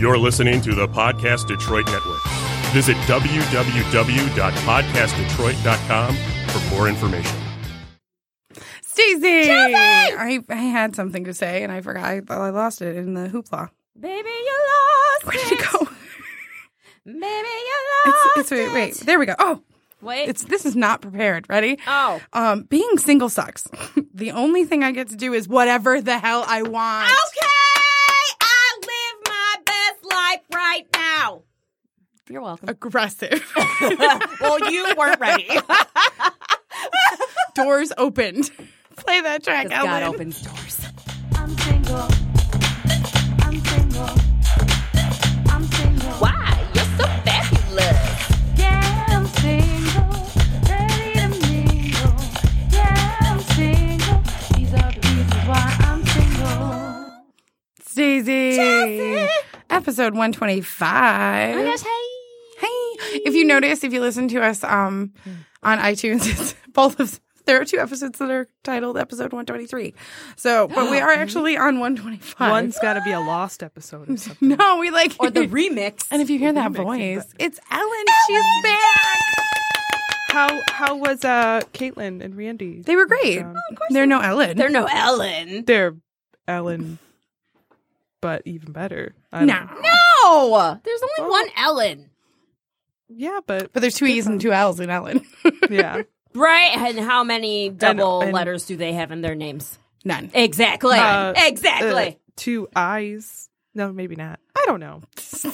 You're listening to the Podcast Detroit Network. Visit www.podcastdetroit.com for more information. Stacey! I, I had something to say and I forgot. I, I lost it in the hoopla. Baby, you lost Where did it go? Baby, you It's, lost it's wait, it. wait. There we go. Oh, Wait. it's this is not prepared. Ready? oh. Um, being single sucks. the only thing I get to do is whatever the hell I want. Okay, You're welcome. Aggressive. well, you weren't ready. Doors opened. Play that track, Because God opens doors. I'm single. I'm single. I'm single. Why? You're so fabulous. Yeah, I'm single. Ready to mingle. Yeah, I'm single. These are the reasons why I'm single. Stacey. Episode 125. Oh my gosh, hey. Hey, if you notice, if you listen to us um on iTunes, it's both of there are two episodes that are titled episode 123. So, but we are actually on 125. One's got to be a lost episode or something. no, we like Or the remix. And if you hear that remix, voice, it's Ellen. She's back. How how was uh Caitlin and Randy? They were great. Um, They're no Ellen. They're no Ellen. They're Ellen, but even better. I don't- no. No, there's only one Ellen. Yeah, but But there's two E's and two L's in Ellen. yeah. Right, and how many double and- letters do they have in their names? None. Exactly. Uh, exactly. Uh, two eyes. No, maybe not. I don't know.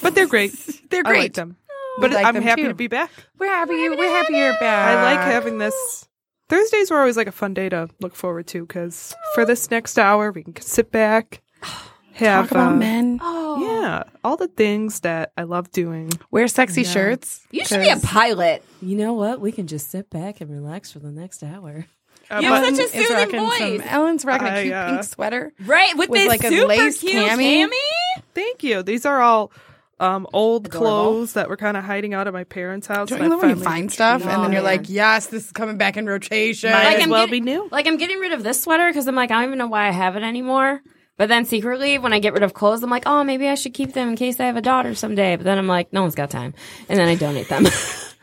But they're great. They're great. I like them. But like I'm them happy too. to be back. We're happy. You. We're happy you're back. I like having this. Thursdays were always like a fun day to look forward to because for this next hour we can sit back, have talk about uh, men. oh, Yeah, all the things that I love doing. Wear sexy shirts. you should be a pilot. You know what? We can just sit back and relax for the next hour. Uh, You have such a soothing voice. Some, Ellen's rocking a cute uh, pink sweater. Right, with, With this like a super lace cute cami. cami. Thank you. These are all um, old Adorable. clothes that were kind of hiding out at my parents' house. Don't and you love when you find stuff and then you're man. like, yes, this is coming back in rotation. Might Like as I'm well getting- be new. Like I'm getting rid of this sweater because I'm like I don't even know why I have it anymore. But then secretly, when I get rid of clothes, I'm like, oh, maybe I should keep them in case I have a daughter someday. But then I'm like, no one's got time, and then I donate them.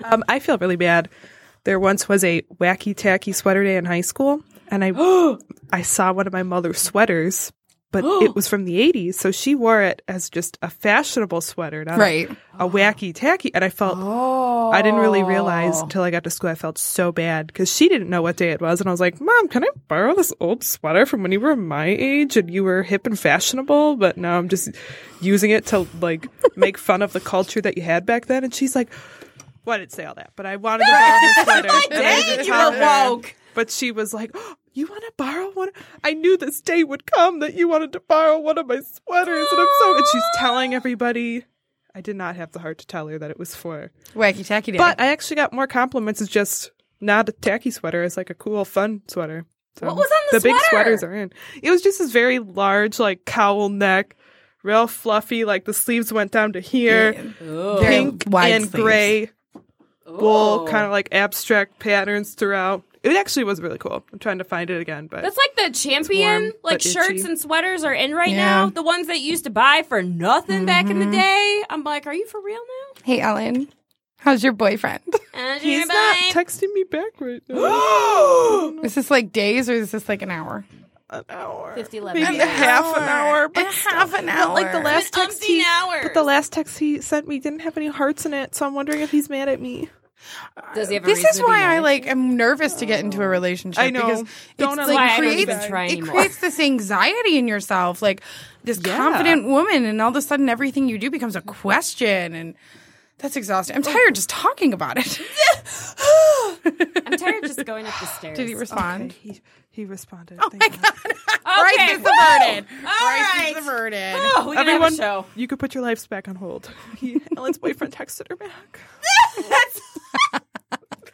Um, I feel really bad. There once was a wacky tacky sweater day in high school, and I I saw one of my mother's sweaters, but it was from the '80s, so she wore it as just a fashionable sweater, not a- Right. a, wacky tacky. And I felt I didn't really realize oh. until I got to school. I felt so bad because she didn't know what day it was, and I was like, "Mom, can I borrow this old sweater from when you were my age and you were hip and fashionable?" But now I'm just using it to like make fun of the culture that you had back then. And she's like, "Well, I didn't say all that, but I wanted to borrow the sweater." I you were woke. But she was like, oh, "You want to borrow one?" I knew this day would come that you wanted to borrow one of my sweaters, and I'm so. And she's telling everybody. I did not have the heart to tell her that it was for Wacky tacky day. but I actually got more compliments as just not a tacky sweater. It's like a cool, fun sweater. So What was on the big sweater? Big sweaters are in. It was just this very large, like cowl neck, real fluffy. Like the sleeves went down to here, Very pink and sleeves. gray wool, kind of like abstract patterns throughout. It actually was really cool. I'm trying to find it again, but That's like the champion, warm, like shirts and sweaters are in right Yeah. now. The ones that you used to buy for nothing back in the mm-hmm. day. I'm like, are you for real now? hey, Ellen, how's your boyfriend? And he's you're not texting me back right now. is this like days or is this like an hour? an hour, 50, 11 maybe a hours. half an hour, but A half an hour. like the last text umpteen he, hours. but the last text he sent me didn't have any hearts in it, so I'm wondering if he's mad at me. Does he have a This is why I like am nervous to get into a relationship I know. because Don't it's allow like me to creates even try it anymore. creates this anxiety in yourself, like this Yeah. confident woman, and all of a sudden everything you do becomes a question, and that's exhausting. I'm tired just talking about it. I'm tired of just going up the stairs. Did he respond? Okay, he he responded. Oh Thank God. Crisis Okay, averted. woo! Crisis right. averted. Oh, we can Everyone, have a show. you could put your lives back on hold. He, Ellen's boyfriend texted her back.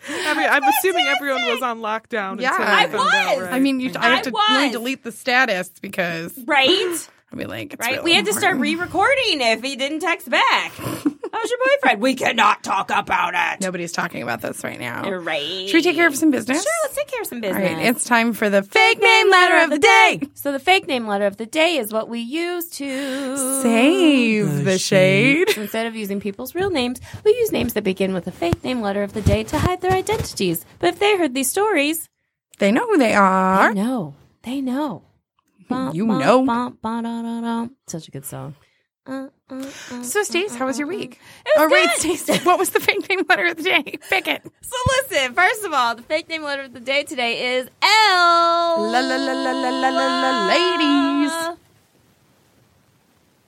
Every, I'm assuming everyone was on lockdown. Yeah. until I we found out, was. right? I mean, you, I have to was. really delete the status because Right? I mean, like, it's Right? really we had to start re recording if he didn't text back. How's your boyfriend? We cannot talk about it. Nobody's talking about this right now. You're right. Should we take care of some business? Sure, let's take care of some business. right, it's time for the fake name letter of the day. So the fake name letter of the day is what we use to Save the shade. So instead of using people's real names, we use names that begin with a fake name letter of the day to hide their identities. But if they heard these stories, They know who they are. they are. know. They know. You know. Such a good song. Uh, uh, uh, so, Stace, how was your week? It was good. Stace, what was the fake name letter of the day? Pick it. So, listen, first of all, the fake name letter of the day today is L. La la la la la la la, la ladies.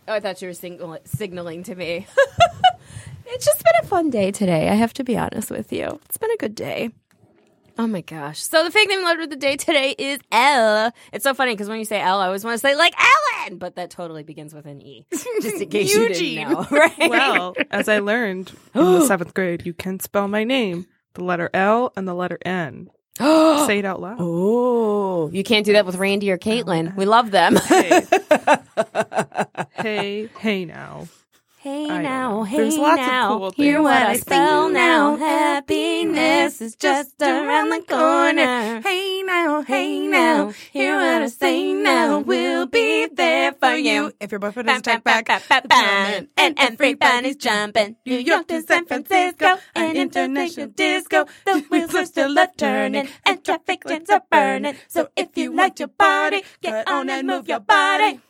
Oh, I thought you were signal- signaling to me. it's just been a fun day today, I have to be honest with you. It's been a good day. Oh my gosh. So the fake name letter of the day today is L. It's so funny because when you say L, I always want to say like Ellen, but that totally begins with an E. Just in case you Eugene. didn't know, right? Well, as I learned in the seventh grade, you can spell my name, the letter L and the letter N. Say it out loud. Oh, you can't do that with Randy or Caitlin. Oh, we love them. Hey. hey, hey now. Hey I now, hey There's lots of now, cool hear what I Sing spell now. now. Happiness is just around the corner. Hey now, hey now, hear what I say now. We'll be there for you. If your boyfriend doesn't take back the moment, and everybody's jumping. New York to San Francisco, an international disco. The wheels are still a turning, and traffic jams are burning. So if you like your party, get on and move your body.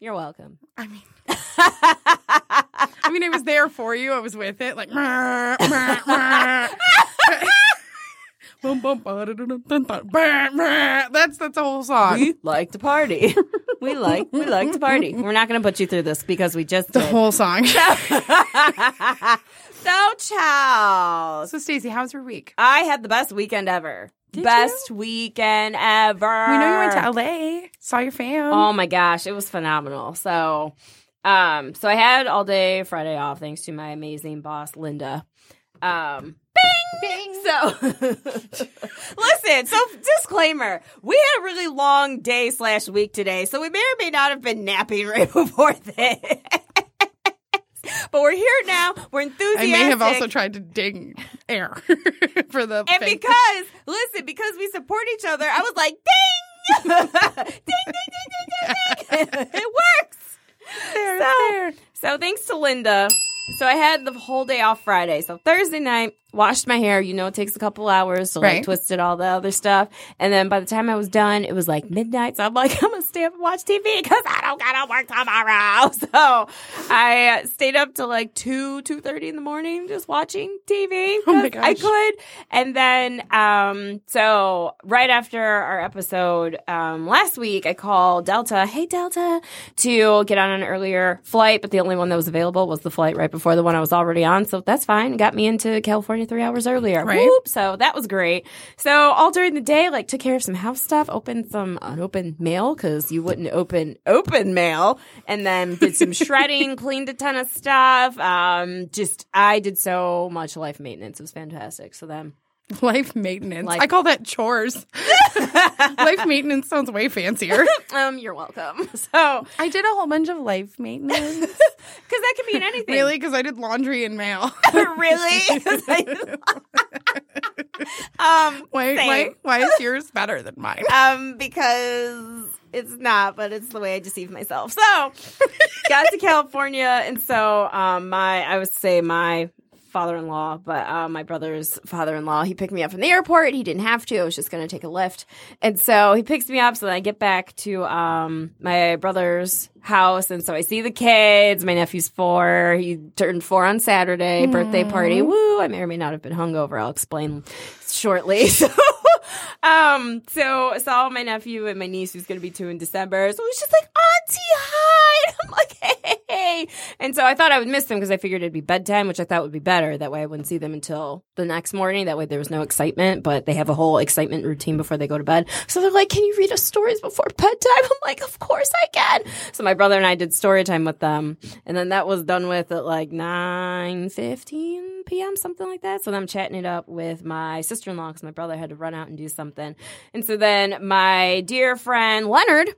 You're welcome. I mean, I mean, I was there for you. I was with it, like. That's that's the whole song. We like to party. we like we like to party. We're not going to put you through this because we just The did. whole song. so, Charles, so, Stacey, how's your week? I had the best weekend ever. Best weekend ever. We know you went to LA. Saw your fam. Oh my gosh, it was phenomenal. So, um, so I had all day Friday off thanks to my amazing boss Linda. Um, bing, bing. So, listen. So, disclaimer: we had a really long day slash week today, so we may or may not have been napping right before this. But we're here now. We're enthusiastic. I may have also tried to ding air for the And fake- because, listen, because we support each other, I was like, ding! ding, ding, ding, ding, ding, ding. it works. There, so, there. so thanks to Linda. So I had the whole day off Friday. So Thursday night, washed my hair. You know, it takes a couple hours to like Right. twist it, all the other stuff. And then by the time I was done, it was like midnight. So I'm like, I'm gonna stay up and watch TV because I don't gotta work tomorrow. So I stayed up till like two, two thirty in the morning, just watching TV. Oh my 'cause I could. And then, um, so right after our episode, um, last week, I called Delta, hey Delta, to get on an earlier flight, but the only one that was available was the flight right before the one I was already on. So that's fine. It got me into California three hours earlier. Right. Whoop. So that was great. So all during the day, like took care of some house stuff, opened some unopened mail because you wouldn't open open mail, and then did some shredding, cleaned a ton of stuff. Um, just I did so much life maintenance. It was fantastic. So then. life maintenance. Life- I call that chores. life maintenance sounds way fancier. Um, you're welcome. So, I did a whole bunch of life maintenance. because that could mean anything. really? Because I did laundry and mail. really? um, why, why, why is yours better than mine? Um, because it's not, but it's the way I deceive myself. So, got to California, and so um, my I would say my father-in-law, but uh, my brother's father-in-law, he picked me up from the airport. He didn't have to; I was just going to take a Lyft, and so he picks me up. So then I get back to um, my brother's house, and so I see the kids. My nephew's four; he turned four on Saturday, birthday party. Woo! I may or may not have been hungover. I'll explain shortly. So, um, so I saw my nephew and my niece who's going to be two in December. So it was just like, Auntie, hi. And I'm like, hey. And so I thought I would miss them because I figured it'd be bedtime, which I thought would be better. That way I wouldn't see them until the next morning. That way there was no excitement, but they have a whole excitement routine before they go to bed. So they're like, can you read us stories before bedtime? I'm like, of course I can. So my brother and I did story time with them. And then that was done with at like 9 15 p.m., something like that. So then I'm chatting it up with my sister in law because my brother had to run out and do something. And so then my dear friend Leonard,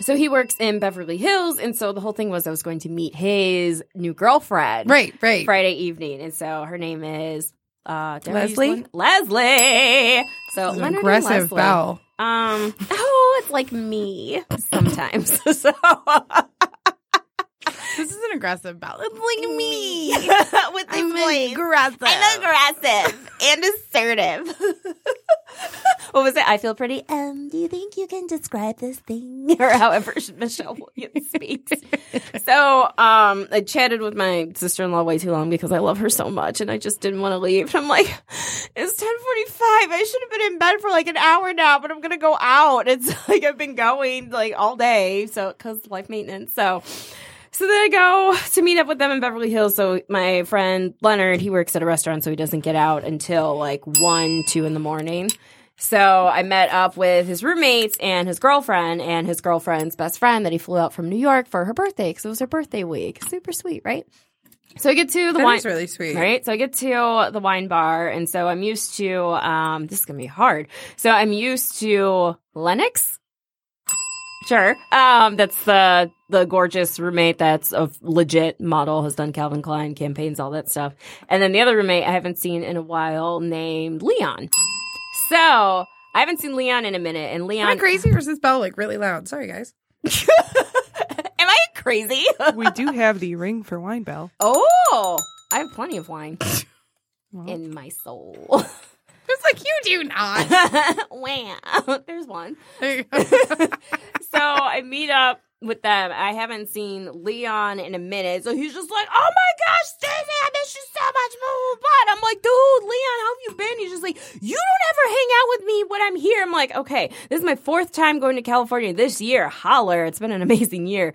So he works in Beverly Hills, and so the whole thing was I was going to meet his new girlfriend, Right, right. Friday evening, and so her name is uh, did I use Leslie? Leslie. So an Leonard aggressive Leslie. bell. Um. Oh, it's like me sometimes. so This is an aggressive bell. It's like me. with this I'm voice. aggressive. I'm aggressive and assertive. what was it? I feel pretty. Um, do you think you can describe this thing, or however Michelle Williams speaks? so, um, I chatted with my sister-in-law way too long because I love her so much, and I just didn't want to leave. And I'm like, it's ten forty-five. I should have been in bed for like an hour now, but I'm gonna go out. It's like I've been going like all day, so because life maintenance. So. So then I go to meet up with them in Beverly Hills. So my friend Leonard, he works at a restaurant, so he doesn't get out until like one, two in the morning. So I met up with his roommates and his girlfriend and his girlfriend's best friend that he flew out from New York for her birthday because it was her birthday week. Super sweet, right? So I get to the That wine. really sweet. Right. So I get to the wine bar. And so I'm used to, um, this is going to be hard. So I'm used to Lennox. Sure. Um, that's the, the gorgeous roommate that's a legit model, has done Calvin Klein campaigns, all that stuff. And then the other roommate I haven't seen in a while named Leon. So I haven't seen Leon in a minute. And Leon. Am I crazy or is this bell like really loud? Sorry, guys. Am I crazy? we do have the ring for wine bell. oh, I have plenty of wine Well, in my soul. It's like you do not. wow. There's one. There. So I meet up with them. I haven't seen Leon in a minute. So he's just like, oh my gosh, Stacey, I miss you so much. And I'm like, dude, Leon, how have you been? He's just like, you don't ever hang out with me when I'm here. I'm like, okay, this is my fourth time going to California this year. Holler. It's been an amazing year.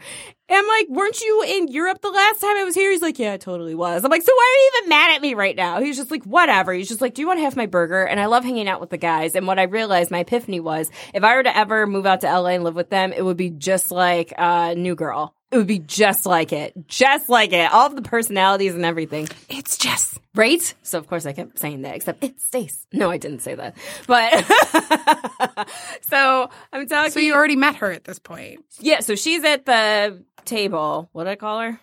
And I'm like, weren't you in Europe the last time I was here? He's like, yeah, I totally was. I'm like, so why are you even mad at me right now? He's just like, whatever. He's just like, do you want have my burger? And I love hanging out with the guys. And what I realized, my epiphany was, if I were to ever move out to LA and live with them, it would be just like uh, New Girl. It would be just like it. Just like it. All of the personalities and everything. it's just Right? So of course I kept saying that, except it's Stace. No, I didn't say that. But so I'm talking so you already met her at this point. yeah, so she's at the table. What did I call her?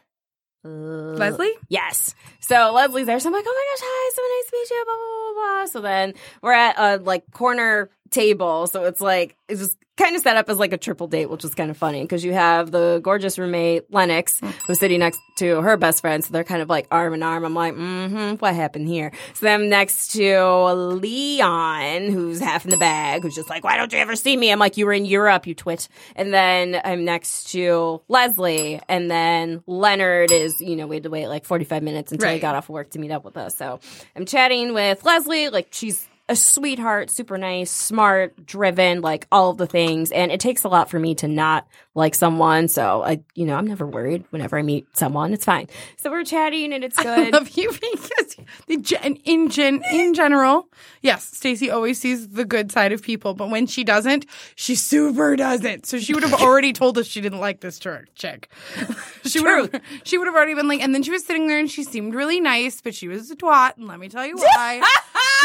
Uh, Leslie? Yes. So Leslie's there. So I'm like, oh my gosh, hi, so nice to meet you. Blah blah blah blah. So then we're at a like corner table. So it's like it's just kind of set up as like a triple date, which was kind of funny because you have the gorgeous roommate Lennox who's sitting next to her best friend. So they're kind of like arm in arm. I'm like, mm-hmm, what happened here? So then I'm next to Leon, who's half in the bag, who's just like, why don't you ever see me? I'm like, you were in Europe, you twit. And then I'm next to Leslie, and then Leonard is, you know, we had to wait like 45 minutes until he got off work to meet up with us. So I'm chatting with Leslie, like she's a sweetheart, super nice, smart, driven, like all of the things. And it takes a lot for me to not like someone. So I, you know, I'm never worried whenever I meet someone. It's fine. So we're chatting and it's good. I love you because the gen, in gen, in general, yes, Stacey always sees the good side of people, but when she doesn't, she super doesn't. So she would have already told us she didn't like this chick. she would have, she would have already been like, and then she was sitting there and she seemed really nice, but she was a twat, and let me tell you why.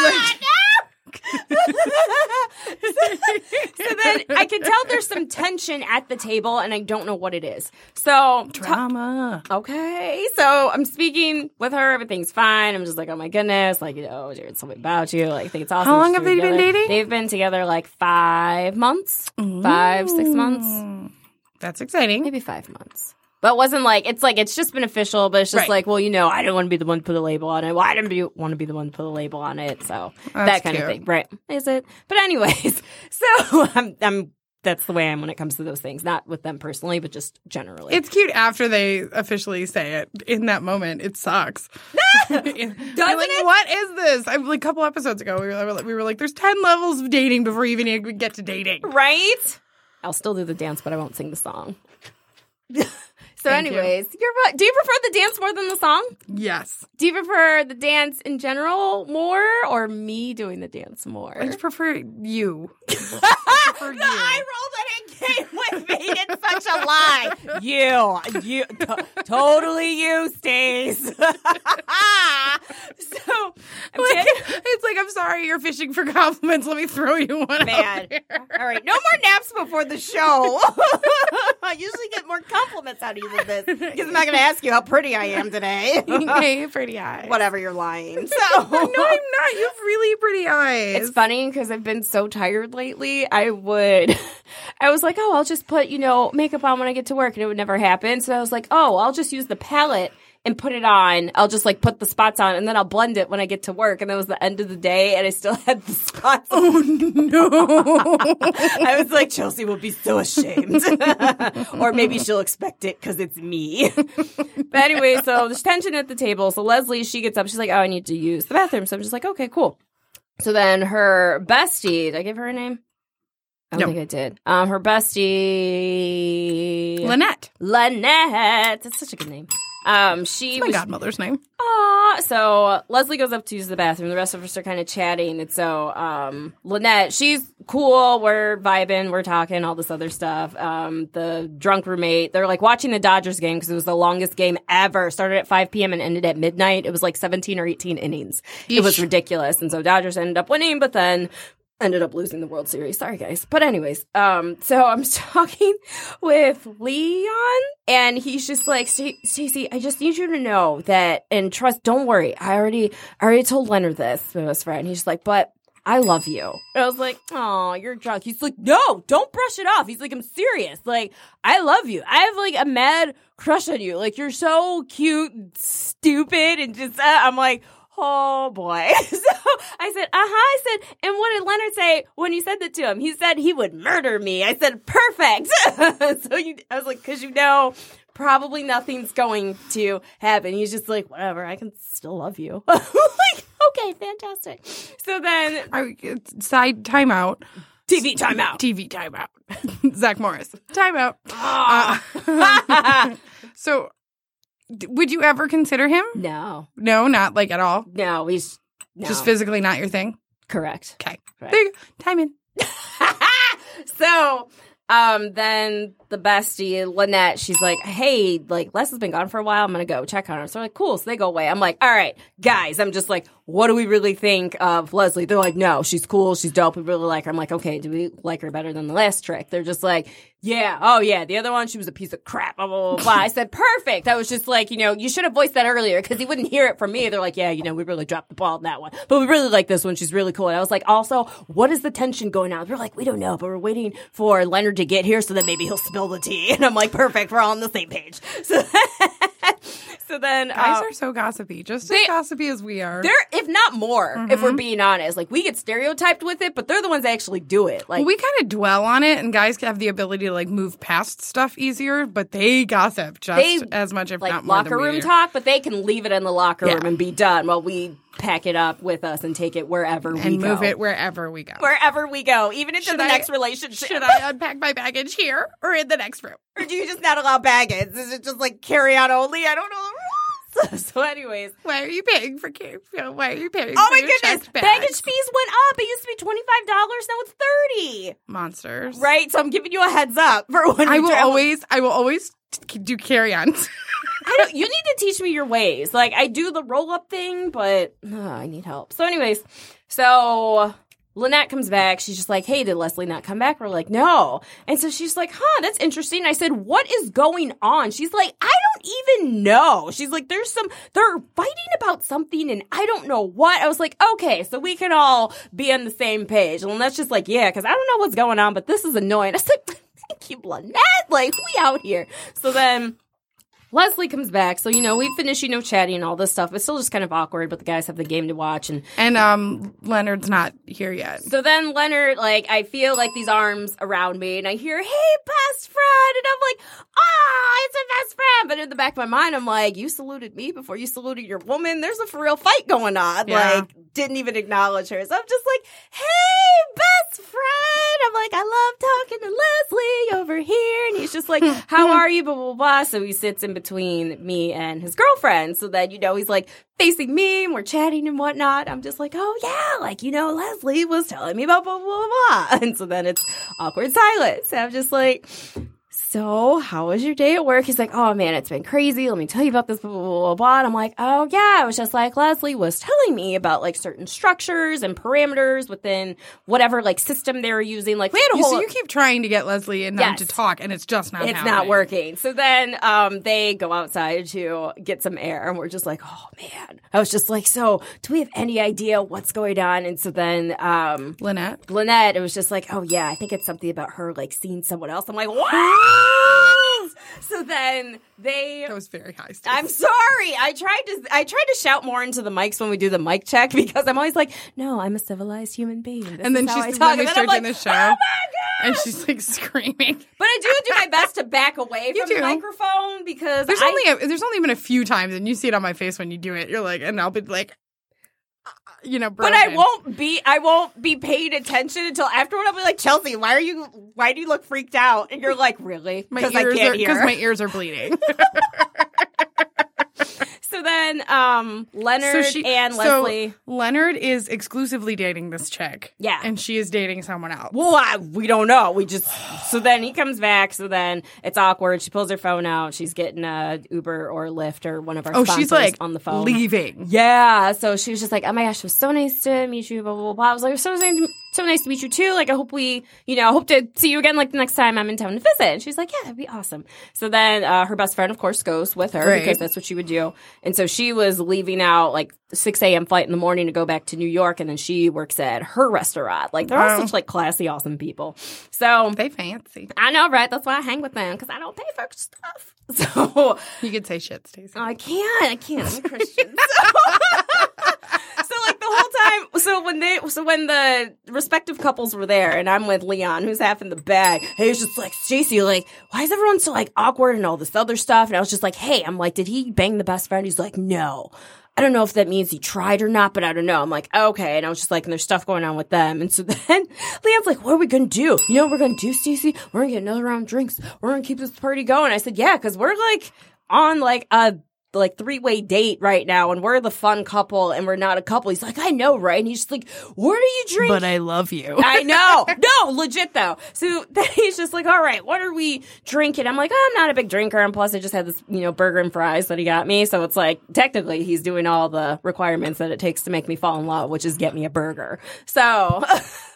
Like- so then I can tell there's some tension at the table and I don't know what it is. So Drama. Okay, so I'm speaking with her. Everything's fine. I'm just like, oh my goodness, like you know, Jared, something about you. Like, I think it's awesome. How long have they been dating? They've been together like five months, five, six months. That's exciting. maybe five months. But it wasn't like it's like it's just been official. But it's just Right. like, well, you know, I didn't want to be the one to put a label on it. Well, I didn't be, want to be the one to put a label on it. So that That's kind of thing, right? Is it? But anyways, so I'm, I'm. That's the way I am when it comes to those things. Not with them personally, but just generally. It's cute after they officially say it. In that moment, it sucks. Doesn't like, it? What is this? I like a couple episodes ago, we were we were like, "There's ten levels of dating before you even get to dating." Right? I'll still do the dance, but I won't sing the song. so, Thank anyways, you. Do you prefer the dance more than the song? Yes, Do you prefer the dance in general more, or me doing the dance more? I prefer you. the prefer you. eye roll that it came with made it such a lie. You, you, to- totally you, Stace. so Like, it's like I'm sorry, you're fishing for compliments. Let me throw you one. Man. All right, no more naps before the show. I usually get more compliments out of you than this because I'm not going to ask you how pretty I am today. hey, pretty eyes. Whatever, you're lying. So No, I'm not. You have really pretty eyes. It's funny because I've been so tired lately. I would, I was like, oh, I'll just put, you know, makeup on when I get to work, and it would never happen. So I was like, oh, I'll just use the palette and put it on. I'll just like put the spots on, and then I'll blend it when I get to work. And that was the end of the day, and I still had the spots. Oh no! I was like, Chelsea will be so ashamed, or maybe she'll expect it because it's me. but anyway, so there's tension at the table. So Leslie, she gets up. She's like, oh, I need to use the bathroom. So I'm just like, okay, cool. So then her bestie, did I give her a name? I don't No. think I did. Um, her bestie, Lynette. Lynette. That's such a good name. Um, she My was godmother's name. Aw. So Leslie goes up to use the bathroom. The rest of us are kind of chatting. And so um, Lynette, she's cool. We're vibing. We're talking, all this other stuff. Um, the drunk roommate, they're like watching the Dodgers game because it was the longest game ever. Started at 5 p.m. and ended at midnight. It was like 17 or 18 innings. It was ridiculous. And so Dodgers ended up winning, but then ended up losing the World Series. Sorry, guys. But anyways, um, so I'm talking with Leon, and he's just like, Stacy, I just need you to know that, and trust. Don't worry. I already, I already told Leonard this, my best friend. He's like, but. I love you. And I was like, oh, you're drunk. He's like, no, don't brush it off. He's like, I'm serious. Like, I love you. I have like a mad crush on you. Like, you're so cute, and stupid, and just, uh, I'm like, oh boy. so I said, uh huh. I said, and what did Leonard say when you said that to him? He said he would murder me. I said, perfect. so you, I was like, cause you know, probably nothing's going to happen. He's just like, whatever, I can still love you. Like, okay, fantastic. So then I, side timeout. TV timeout. TV timeout. Zach Morris. Timeout. Ah. Uh, so, would you ever consider him? no, No, not like at all. no, he's no. Just physically not your thing. correct. Okay. There you go. Time in. so um then the bestie lynette she's like hey like les has been gone for a while i'm gonna go check on her so they're like cool so they go away i'm like all right guys i'm just like what do we really think of leslie they're like no she's cool she's dope we really like her i'm like okay do we like her better than the last trick they're just like yeah. Oh yeah. The other one she was a piece of crap blah blah blah, blah. i said perfect. I was just like you know you should have voiced that earlier because he wouldn't hear it from me. They're like yeah you know we really dropped the ball in that one. But we really like this one. She's really cool. And i was like also what is the tension going on? They're like we don't know but we're waiting for leonard to get here so that maybe he'll spill the tea. And i'm like perfect. We're all on the same page. So so then Guys uh, are so gossipy. Just they- as gossipy as we are. they're if not more if we're being honest like we get stereotyped with it but they're the ones that actually do it like Well, we kind of dwell on it, and guys have the ability to like move past stuff easier, but they gossip just They, as much, if like not more locker room talk, but they can leave it in the locker Yeah. room and be done while we pack it up with us and take it wherever we and go. move it wherever we go. wherever we go, even into Should the I- next relationship. Should I unpack my baggage here or in the next room? or do you just not allow baggage? Is it just like carry on only? I don't know so, anyways, Why are you paying for care? Why are you paying? oh my goodness, baggage fees went up. It used to be twenty five dollars, now it's thirty. monsters, Right, so I'm giving you a heads up for when I will travel. always, I will always t- do carry-ons. I don't. You need to teach me your ways. Like I do the roll up thing, but I need help. So, anyways, so Lynette comes back. She's just like, "Hey, did Leslie not come back?" We're like, "No." And so she's like, "Huh, that's interesting." I said, "What is going on?" She's like, "I don't even know." She's like, "There's some. They're fighting about something, and I don't know what." I was like, "Okay, so we can all be on the same page." And Lynette's just like, "Yeah," because I don't know what's going on, but this is annoying. I said, "Thank you, Lynette. Like we out here." So then. Leslie comes back, so you know we finish, you know, chatting and all this stuff. It's still just kind of awkward, but the guys have the game to watch, and and um, Leonard's not here yet. so then Leonard, like, I feel like these arms around me, and I hear, "Hey, best friend," and I'm like, "Ah, it's a best friend." But in the back of my mind, I'm like, "You saluted me before you saluted your woman. There's a for real fight going on." Yeah. Like, didn't even acknowledge her. So I'm just like, "Hey, best he's just like, "How are you?" Blah blah blah. So he sits in between me and his girlfriend, so that you know he's like facing me, and we're chatting and whatnot. I'm just like, "Oh yeah, like you know, Leslie was telling me about blah blah blah,", blah. and so then it's awkward silence. And I'm just like. So how was your day at work? He's like, oh man, it's been crazy. Let me tell you about this, blah, blah, blah, blah, blah. And I'm like, oh yeah, it was just like Leslie was telling me about like certain structures and parameters within whatever like system they were using. Like we had a whole. so you keep trying to get Leslie and them to talk, and it's just not. it's not working. So then um, they go outside to get some air, and we're just like, oh man. I was just like, so do we have any idea what's going on? And so then um, Lynette. Lynette, it was just like, oh yeah, I think it's something about her like seeing someone else. I'm like, what? so then they. That was very high. Stacey. I'm sorry. I tried to I tried to shout more into the mics when we do the mic check because I'm always like, no, I'm a civilized human being. This and then she's I talk. when we And start I'm doing like, the oh show, Oh my god! and she's like screaming. But I do do my best to back away You from the microphone because There's I, only a, there's only been a few times, and you see it on my face when you do it. You're like, and I'll be like, you know, But I won't be I won't be paying attention until afterward. I'll be like, Chelsea, why are you why do you look freaked out? And you're like, really? Because I can't are hear. because my ears are bleeding. so then um Leonard so she and so Leslie. Leonard is exclusively dating this chick. Yeah. and she is dating someone else. Well, I, we don't know. We just so then he comes back. So then it's awkward. She pulls her phone out. She's getting a Uber or Lyft or one of our oh, she's like on the phone. leaving. Yeah. So she was just like, "Oh my gosh, it was so nice to meet you." Blah blah blah. blah. I was like, "It was "So nice, to- so nice to meet you too." Like, I hope we, you know, I hope to see you again. Like the next time I'm in town to visit. And she's like, "Yeah, that'd be awesome." So then uh, her best friend, of course, goes with her Right. because that's what she would do. And so she was leaving out like 6 a.m. flight in the morning to go back to New York, and then she works at her restaurant. Like they're all such like classy, awesome people. So They fancy. I know, right? That's why I hang with them because I don't pay for stuff. So You could say shit, Stacey. I can't. I can't. I'm a Christian. So, so like the whole time. So when they, so when the respective couples were there, and I'm with Leon, who's half in the bag. He was just like, Stacey, like, why is everyone so like awkward and all this other stuff? And I was just like, hey, I'm like, did he bang the best friend? He's like, no. I don't know if that means he tried or not, but I don't know. I'm like, okay. And I was just like, and there's stuff going on with them. And so then Leon's like, what are we going to do? You know what we're going to do, Stacey? We're going to get another round of drinks. We're going to keep this party going. I said, yeah, because we're like on like a like three way date right now, and we're the fun couple, and we're not a couple. He's like, I know, right? And he's just like, where do you drink? But I love you. I know. No, legit though. So then he's just like, all right, what are we drinking? I'm like, oh, I'm not a big drinker. And plus, I just had this, you know, burger and fries that he got me. So it's like, technically, he's doing all the requirements that it takes to make me fall in love, which is get me a burger. So.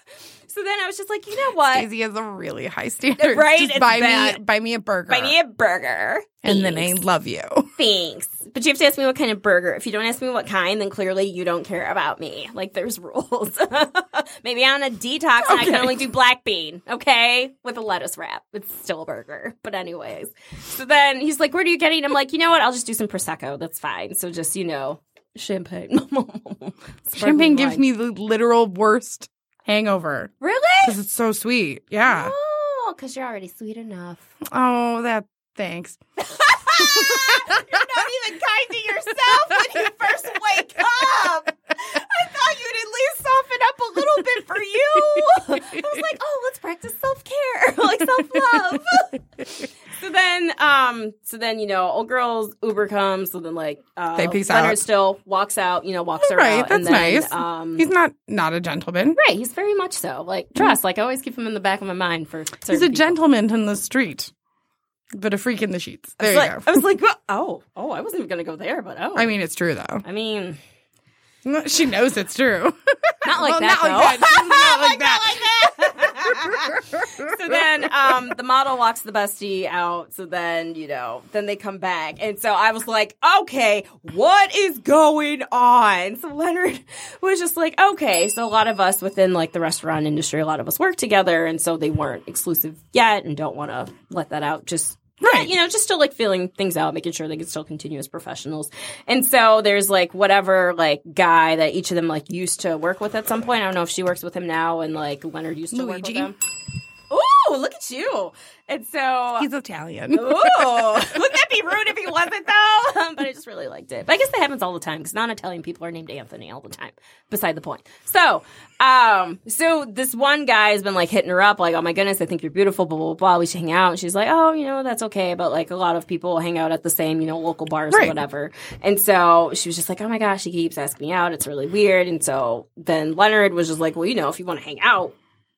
So then I was just like, you know what? Stacey has a really high standard. Right? Just It's buy me buy me a burger. Buy me a burger. and then I love you. Thanks. But you have to ask me what kind of burger. If you don't ask me what kind, then clearly you don't care about me. Like there's rules. Maybe I'm on a detox and I can only do black bean, okay? With a lettuce wrap. It's still a burger. But anyways. So then he's like, Where are you getting? I'm like, you know what? I'll just do some Prosecco. That's fine. So just, you know, champagne. Champagne gives me the literal worst hangover Really? because it's so sweet. Yeah. Oh, because you're already sweet enough. Oh, that thanks. You're not even kind to yourself when you first wake up. I thought you'd at soften up a little bit for you. I was like, oh, let's practice self care, like self love. so then, um, so then you know, old girl's Uber comes. So then, like, uh, They peace Leonard out. still walks out. You know, walks her Right, out. that's and then, nice. Um, He's not not a gentleman. right. He's very much so. Like trust. Like I always keep him in the back of my mind for. He's a people. gentleman in the street, but a freak in the sheets. There you was go. like, I was like, "What? oh, oh, I wasn't even gonna go there, but oh, I mean, it's true though. I mean, She knows it's true. not like Well, that. not like though. that. Not like that. so then um, the model walks the bestie out. So then, you know, then they come back. And so I was like, okay, what is going on? So Leonard was just like, okay. So a lot of us within like the restaurant industry, a lot of us work together. And so they weren't exclusive yet and don't want to let that out just Right. you know, just still like feeling things out, making sure they can still continue as professionals. And so there's like whatever like guy that each of them like used to work with at some point. I don't know if she works with him now and like Leonard used to work with Luigi. him. Ooh, look at you. And so He's Italian. Ooh, wouldn't that be rude if he wasn't though? but I just really liked it. But I guess that happens all the time because non-Italian people are named Anthony all the time. Beside the point. So, um, so this one guy has been like hitting her up, like, "Oh my goodness, I think you're beautiful." Blah blah blah. We should hang out. And she's like, "Oh, you know, that's okay." But like a lot of people hang out at the same, you know, local bars or whatever. And so she was just like, "Oh my gosh, he keeps asking me out. It's really weird." And so then Leonard was just like, "Well, you know, if you want to hang out."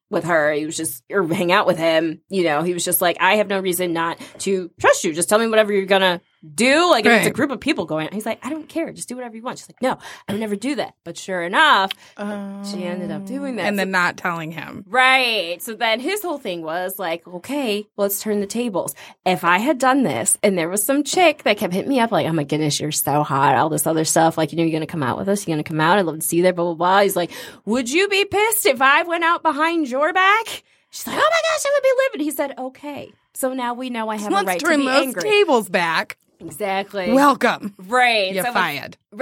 With her. He was just or hang out with him. You know, he was just like, I have no reason not to trust you. Just tell me whatever you're gonna do. Like if it's a group of people going, he's like, I don't care. Just do whatever you want. She's like, No, I would never do that. But sure enough, she ended up doing that. Oh. and then not telling him. Right. So then his whole thing was like, okay, let's turn the tables. If I had done this and there was some chick that kept hitting me up, like, oh my goodness, you're so hot, all this other stuff, like, you know, you're going to come out with us, you're going to come out, I'd love to see you there, blah, blah, blah. He's like, would you be pissed if I went out behind your back? She's like, oh my gosh, I would be livid. He said, okay. So now we know I have a Let's right to turn be those angry. tables back. Exactly. Welcome. right. You're So- fired.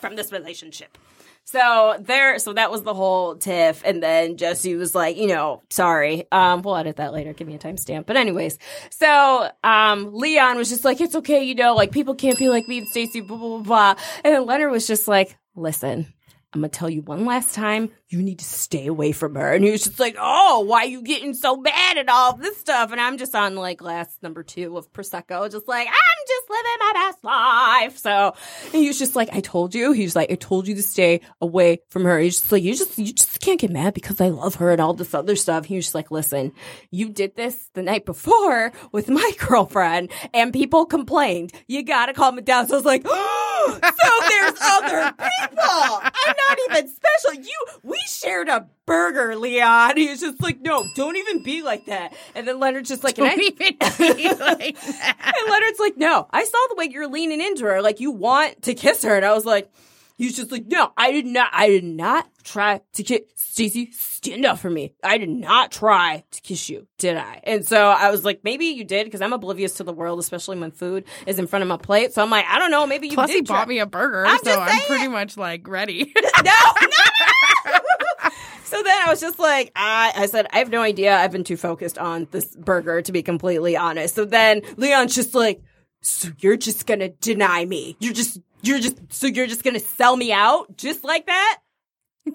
From this relationship. So there, so that was the whole tiff, and then Jesse was like, you know, sorry. Um, we'll edit that later. Give me a timestamp. But anyways, so um, Leon was just like, it's okay, you know, like people can't be like me and Stacy, blah blah blah. blah. And then Leonard was just like, listen. I'm gonna tell you one last time, you need to stay away from her. And he was just like, Oh, why are you getting so bad at all this stuff? And I'm just on like last number two of Prosecco, just like, I'm just living my best life. So and he was just like, I told you. He was like, I told you to stay away from her. He's just like, you just you just can't get mad because I love her and all this other stuff. He was just like, listen, you did this the night before with my girlfriend and people complained. You gotta calm it down. So I was like, so there's other people. I'm not even special. You we shared a burger, Leon. He was just like, no, don't even be like that. And then Leonard's just like, and I- even be like that. and Leonard's like, no, I saw the way you're leaning into her. Like, you want to kiss her. And I was like, he's just like, no, I did not, I did not try to kiss Stacey. Stand up for me. I did not try to kiss you, did I? And so I was like, maybe you did because I'm oblivious to the world, especially when food is in front of my plate. So I'm like, I don't know, maybe you Plus, did he try. bought me a burger, I'm so I'm pretty much like ready. no, no, no. so then I was just like, I, I said, I have no idea. I've been too focused on this burger to be completely honest. So then Leon's just like, so you're just gonna deny me? You're just, you're just, so you're just gonna sell me out just like that?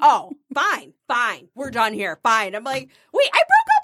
Oh, fine, fine. We're done here. Fine. I'm like, wait, I broke up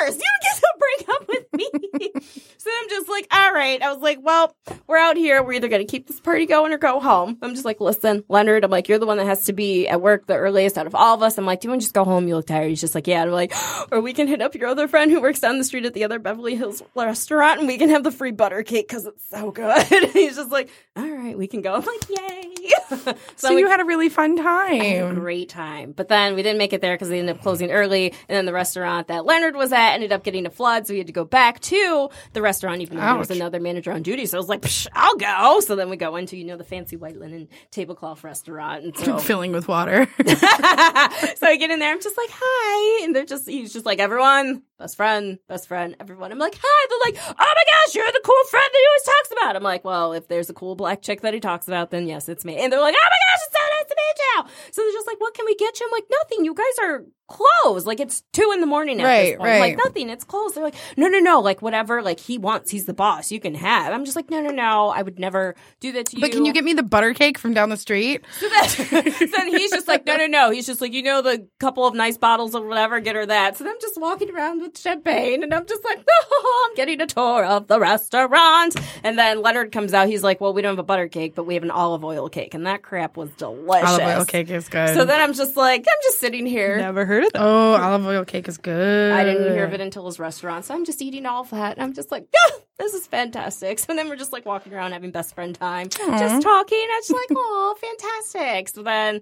first. You don't get to break up with me. so I'm just like, all right. I was like, well, we're out here. We're either going to keep this party going or go home. I'm just like, listen, Leonard, I'm like, you're the one that has to be at work the earliest out of all of us. I'm like, do you want to just go home? You look tired. He's just like, yeah. And I'm like, or we can hit up your other friend who works down the street at the other Beverly Hills restaurant and we can have the free butter cake because it's so good. He's just like, all right, we can go. I'm like, yay. so so we you had a really fun I had a time. great time. But then we didn't make it there because they ended up closing early. And then the restaurant that Leonard was at ended up getting a flood. So we had to go back to the restaurant, even though there was another manager on duty. So I was like, Psh, I'll go. So then we go into, you know, the fancy white linen tablecloth restaurant. And so, Filling with water. so I get in there. I'm just like, hi. And they're just, he's just like, everyone, best friend, best friend, everyone. I'm like, hi. They're like, oh my gosh, you're the cool friend that he always talks about. I'm like, well, if there's a cool black chick that he talks about, then yes, it's me. And they're like, oh my gosh, it's so nice to meet you. So they're just like, what can we get you? I'm like, nothing. You guys are closed. Like it's two in the morning at Right, this point. I'm like, nothing. It's closed. They're like, no, no, no. Like whatever. Like he wants, he's the boss. You can have. I'm just like, no, no, no. I would never do that to you. but can you get me the butter cake from down the street? So then, so then he's just like, no, no, no. He's just like, you know, the couple of nice bottles or whatever, get her that. So then I'm just walking around with champagne and I'm just like, oh, I'm getting a tour of the restaurant. And then Leonard comes out. He's like, well, we don't have a butter cake, but we have an olive oil cake. And that crap was delicious. Olive oil cake is good. So then I'm just like, I'm just sitting here. Never heard of that. oh, olive oil cake is good. I didn't hear of it until his restaurant. So I'm just eating all of that. And I'm just like, ah, this is fantastic. So then we're just like walking around having best friend time, just talking. I was just like, oh, fantastic. So then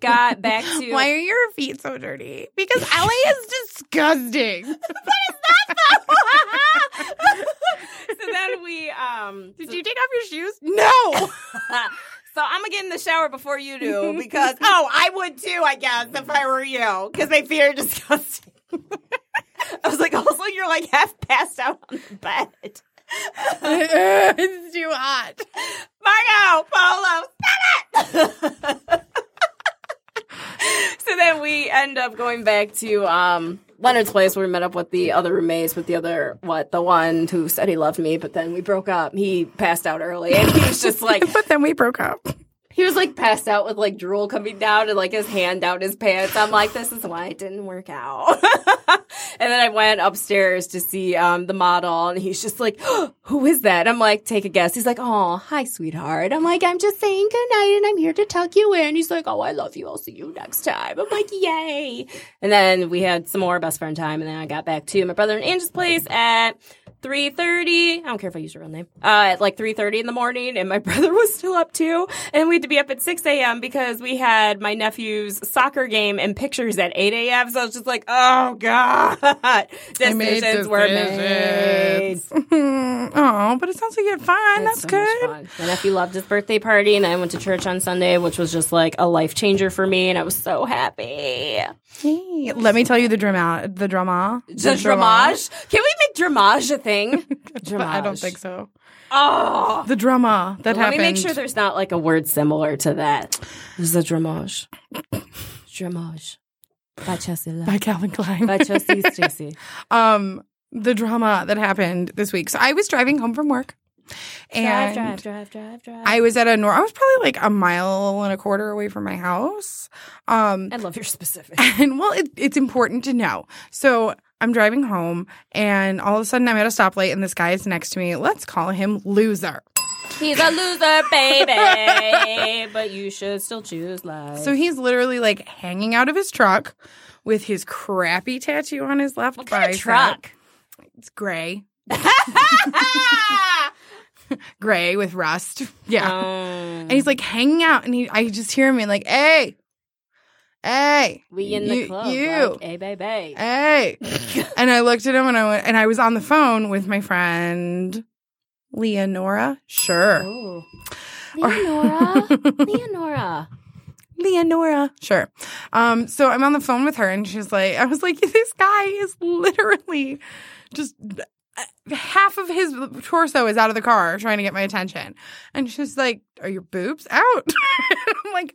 got back to. Why are your feet so dirty? Because LA is disgusting. What is that though? So then we um Did you take off your shoes? No. So I'm gonna get in the shower before you do because oh I would too I guess if I were you because feet are disgusting. I was like also you're like half passed out on the bed. it's too hot. Margo, Polo, stop it. so then we end up going back to um Leonard's place where we met up with the other roommates, with the other what the one who said he loved me, but then we broke up. He passed out early, and he was just like, But then we broke up. He was like passed out with like drool coming down and like his hand down his pants. I'm like, this is why it didn't work out. and then I went upstairs to see um, the model, and he's just like, "Who is that?" I'm like, "Take a guess." He's like, "Oh, hi, sweetheart." I'm like, "I'm just saying goodnight, and I'm here to tuck you in." He's like, "Oh, I love you. I'll see you next time." I'm like, "Yay!" And then we had some more best friend time, and then I got back to my brother and Angie's place at. 3.30 i don't care if i use your real name uh, at like 3.30 in the morning and my brother was still up too and we had to be up at 6 a.m because we had my nephew's soccer game and pictures at 8 a.m so i was just like oh god decisions were made oh, but it sounds like you had fun. That's so good. fun. My nephew loved his birthday party, and I went to church on Sunday, which was just like a life changer for me, and I was so happy. Hey, let me tell you the drama. The drama. The dramage? Can we make dramage a thing? But I don't think so. Oh, The drama that let happened. Let me make sure there's not like a word similar to that. This is a dramage. Dramage. By Chelsea. Love. by Calvin Klein. By Chelsea Stacy. um, the drama that happened this week. So I was driving home from work, and Drive, drive, drive, drive, drive. I was at a nor. I was probably like a mile and a quarter away from my house. Um, I love your specific. and well, it, it's important to know. So I'm driving home, and all of a sudden I'm at a stoplight, and this guy is next to me. Let's call him loser. He's a loser, baby, but you should still choose life. So he's literally like hanging out of his truck with his crappy tattoo on his left what kind of truck? It's gray, gray with rust. Yeah. Um, and he's like hanging out, and he, I just hear him being like, "Hey, hey, we in the you- club, you. like, hey, baby. hey," and I looked at him, and I went, and I was on the phone with my friend Leonora. Sure, Oh. Leonora. Leonora. Leonora. Sure. Um, so I'm on the phone with her, and she's like, I was like, this guy is literally just uh, half of his torso is out of the car trying to get my attention. And she's like, Are your boobs out? I'm like,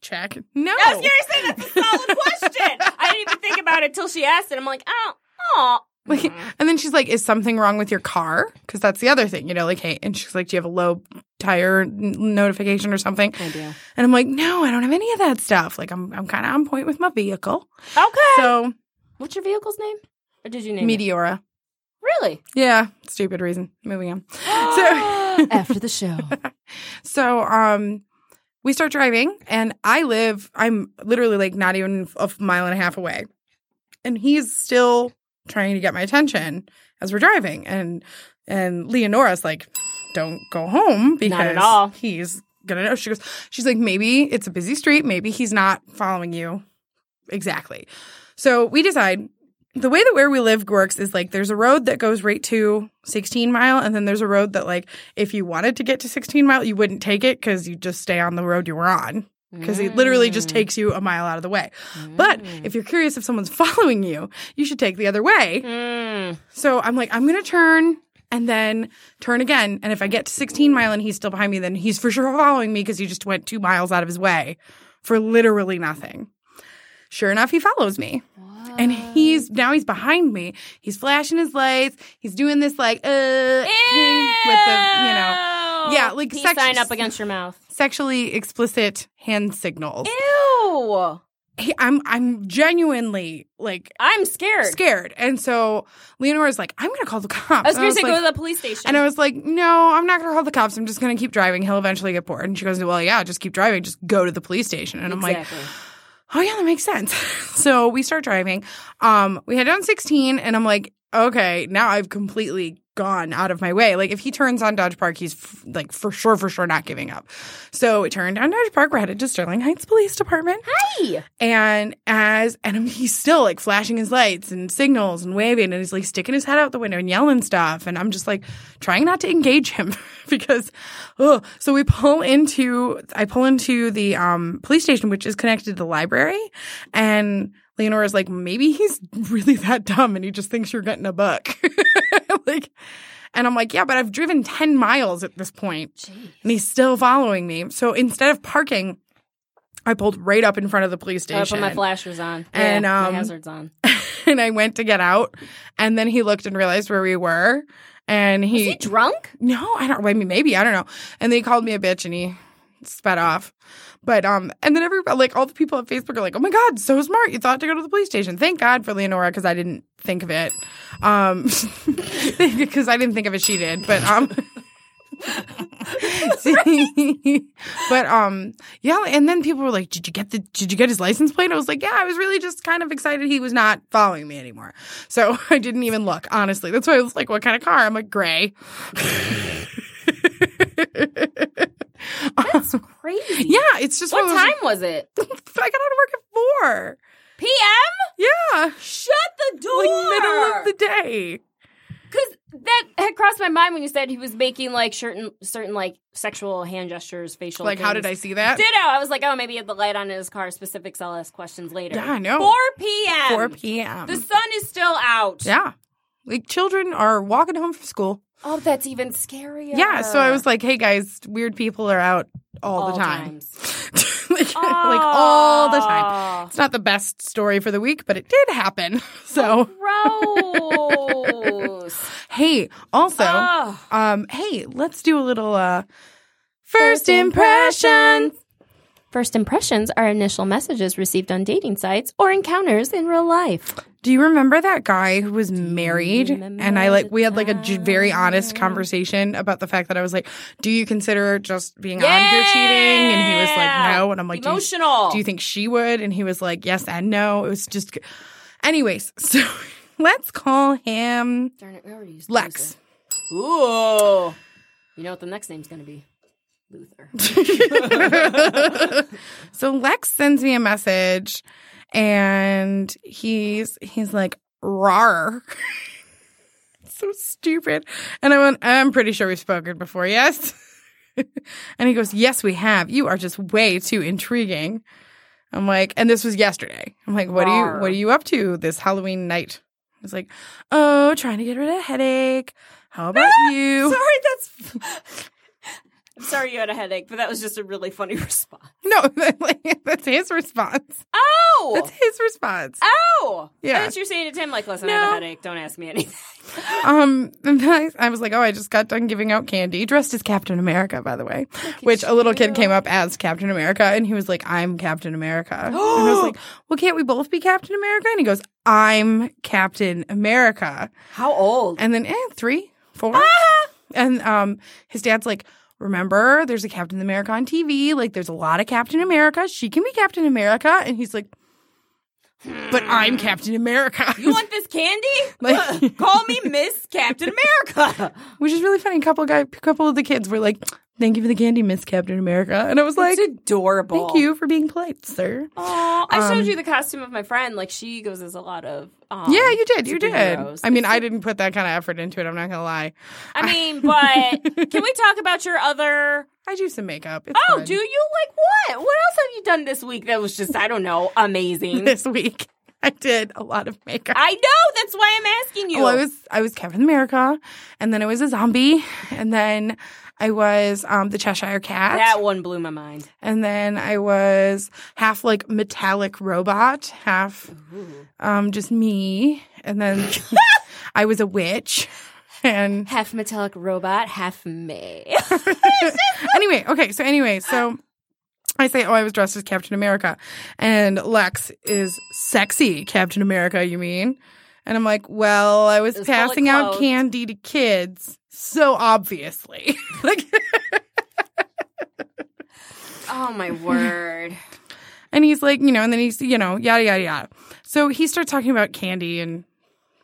Check. No. I was gonna say that's a solid question. I didn't even think about it till she asked it. I'm like, oh, oh. Like, and then she's like, "Is something wrong with your car?" Because that's the other thing, you know. Like, hey, and she's like, "Do you have a low tire n- notification or something?" I do. And I'm like, "No, I don't have any of that stuff. Like, I'm I'm kind of on point with my vehicle." Okay. So What's your vehicle's name? Or did you name it? Meteora, Really? yeah, stupid reason. Moving on. So after the show. So, um, we start driving, and I live. I'm literally like not even a mile and a half away, and he's still trying to get my attention as we're driving. And and Leonora's like, "Don't go home because he's gonna know." She goes, "She's like, maybe it's a busy street. Maybe he's not following you exactly." So we decide. The way that where we live works is like there's a road that goes right to 16 mile, and then there's a road that like if you wanted to get to 16 mile, you wouldn't take it because you just stay on the road you were on because it literally just takes you a mile out of the way. But if you're curious if someone's following you, you should take the other way. Mm. So I'm like, I'm going to turn and then turn again. And if I get to 16 mile and he's still behind me, then he's for sure following me because he just went two miles out of his way for literally nothing. Sure enough, he follows me. And he's now he's behind me. He's flashing his lights. He's doing this like uh thing with the you know yeah, like sex- sign up against your mouth. sexually explicit hand signals. Ew. He- I'm I'm genuinely like I'm scared. scared, and so Leonora's like, I'm gonna call the cops. I was And to say, like- go to the police station. and I was like, no, I'm not going to call the cops. I'm just going to keep driving. He'll eventually get bored. And she goes, well, yeah, just keep driving. Just go to the police station. And I'm like, exactly. Oh, yeah, that makes sense. so we start driving. Um, we head down 16 and I'm like, okay, now I've completely gone out of my way. Like if he turns on Dodge Park, he's f- like for sure, for sure not giving up. So we turned on Dodge Park. We're headed to Sterling Heights Police Department. Hey. And as and he's still like flashing his lights and signals and waving and he's like sticking his head out the window and yelling stuff. And I'm just like trying not to engage him because oh so we pull into I pull into the um police station which is connected to the library and Leonora's like, maybe he's really that dumb and he just thinks you're getting a buck. like and I'm like, yeah, but I've driven 10 miles at this point and he's still following me. So instead of parking, I pulled right up in front of the police station. I station. put my flashers on. And, yeah, um, my hazards on. and I went to get out. And then he looked and realized where we were. And he, he drunk? no, I don't, I mean, maybe, I don't know. And then he called me a bitch and he sped off. But um, and then everybody, like all the people on Facebook are like, "Oh my god, so smart! You thought to go to the police station." Thank God for Leonora because I didn't think of it. Um, because I didn't think of it, she did. But um. but um yeah and then people were like did you get the did you get his license plate i was like yeah i was really just kind of excited he was not following me anymore so i didn't even look honestly that's why i was like what kind of car i'm like gray That's crazy. yeah it's just What those- time was it? i got out of work at four PM? yeah Shut the door. like middle of the day Because that had crossed my mind when you said he was making like certain certain like sexual hand gestures, facial. like how did i see that Ditto. I was like, oh, maybe he had the light on in his car. Specifics. I'll ask questions later. Yeah, I know. 4 p.m. 4 p.m The sun is still out. yeah like children are walking home from school Oh, that's even scarier. Yeah, so I was like, "Hey guys, weird people are out all, All the time, times. like, like all the time." Oh. It's not the best story for the week, but it did happen. So, Gross. hey, also, oh. um, hey, let's do a little uh, first impression. First impressions are initial messages received on dating sites or encounters in real life. Do you remember that guy who was married? And I like we had like a very honest conversation about the fact that I was like, "Do you consider just being on here cheating?" And he was like, "No." And I'm like, "Do you- emotional. do you think she would? And he was like, yes and no. It was just, anyways. So let's call him Darn it, we already used Lex. Luther. Ooh. You know what the next name's going to be? Luther. so Lex sends me a message, and he's he's like, "Rar." so stupid. And I went, I'm pretty sure we've spoken before. Yes. and he goes, Yes, we have. You are just way too intriguing. I'm like, and this was yesterday. I'm like, what are you what are you up to this Halloween night? He's like, Oh, trying to get rid of a headache. How about ah, you? Sorry, that's. I'm sorry you had a headache, but that was just a really funny response. No, like, that's his response. Oh! That's his response. Oh! Yeah. I thought you were saying to Tim, like, listen, I have a headache. Don't ask me anything. Um, I, I was like, oh, I just got done giving out candy, dressed as Captain America, by the way. Which a little kid came up as Captain America, and he was like, I'm Captain America. and I was like, well, can't we both be Captain America? And he goes, I'm Captain America. How old? And then, eh, three, four. Ah! And um, his dad's like, remember, there's a Captain America on TV. Like, there's a lot of Captain America. She can be Captain America. And he's like, but I'm Captain America. You want this candy? Like- Call me Miss Captain America. which is really funny. A couple guy, couple of the kids were like, "Thank you for the candy, Miss Captain America," and I was like, It's adorable. "Thank you for being polite, sir." Aw, I Um, showed you the costume of my friend. Like she goes as a lot of. Um, yeah, you did, you did. I mean, I didn't put that kind of effort into it. I'm not gonna lie. I mean, but can we talk about your other? I do some makeup. It's Oh, fun. do you like what? What else have you done this week that was just I don't know amazing? this week? I did a lot of makeup. I know that's why I'm asking you. Well, I was I was Captain America, and then I was a zombie, and then I was um, the Cheshire Cat, that one blew my mind. and then I was half like metallic robot, half um, just me, and then I was a witch, and Half metallic robot, half me. anyway, okay, so anyway, so. I say, oh, I was dressed as Captain America. And Lex is sexy Captain America, you mean? And I'm like, well, I was was passing out candy to kids. So obviously. like, oh my word! and he's like, you know, and then he's, you know, yada, yada, yada. So he starts talking about candy and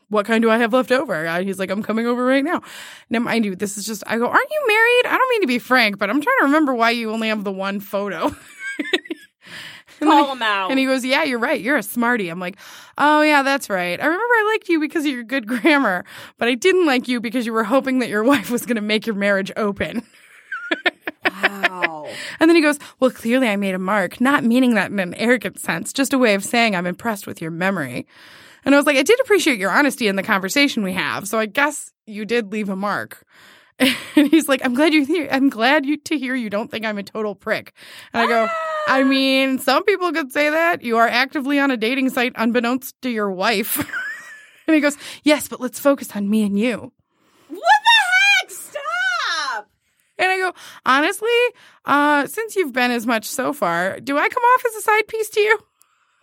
what kind do I have left over? He's like, I'm coming over right now. Now, mind you, this is just, I go, aren't you married? I don't mean to be frank, but I'm trying to remember why you only have the one photo. And Call him out. And he goes, Yeah, you're right. You're a smarty. I'm like, Oh, yeah, that's right. I remember I liked you because of your good grammar, but I didn't like you because you were hoping that your wife was going to make your marriage open. wow. And then he goes, Well, clearly I made a mark, not meaning that in an arrogant sense, just a way of saying I'm impressed with your memory. And I was like, I did appreciate your honesty in the conversation we have, so I guess you did leave a mark. And he's like, I'm glad you hear I'm glad you to hear you don't think I'm a total prick. And I go, I mean, some people could say that. You are actively on a dating site unbeknownst to your wife. and he goes, Yes, but let's focus on me and you. What the heck? Stop! And I go, honestly, uh, since you've been as much so far, do I come off as a side piece to you?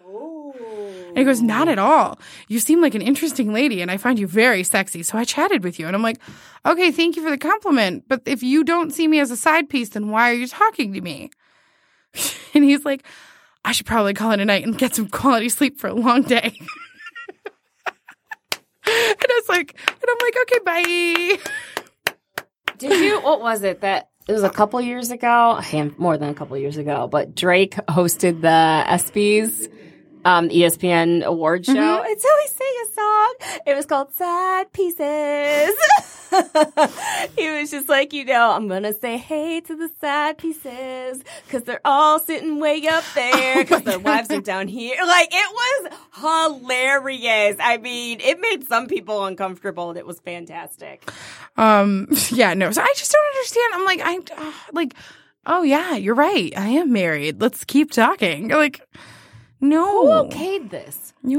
And he goes, Not at all. You seem like an interesting lady, and I find you very sexy. So I chatted with you. And I'm like, Okay, thank you for the compliment. But if you don't see me as a side piece, then why are you talking to me? And he's like, I should probably call it a night and get some quality sleep for a long day. and I was like, and I'm like, okay, bye. Did you? What was it that? It was a couple years ago, more than a couple years ago. But Drake hosted the ESPYS, um, ESPN award show, and so he sang a song. It was called "Sad Pieces." he was just like, you know, I'm gonna say hey to the sad pieces because they're all sitting way up there because their wives are down here. Like it was hilarious. I mean, it made some people uncomfortable, and it was fantastic. Um, yeah, no. So I just don't understand. I'm like, I, uh, like, oh yeah, you're right. I am married. Let's keep talking. Like, no, Who okayed this? no.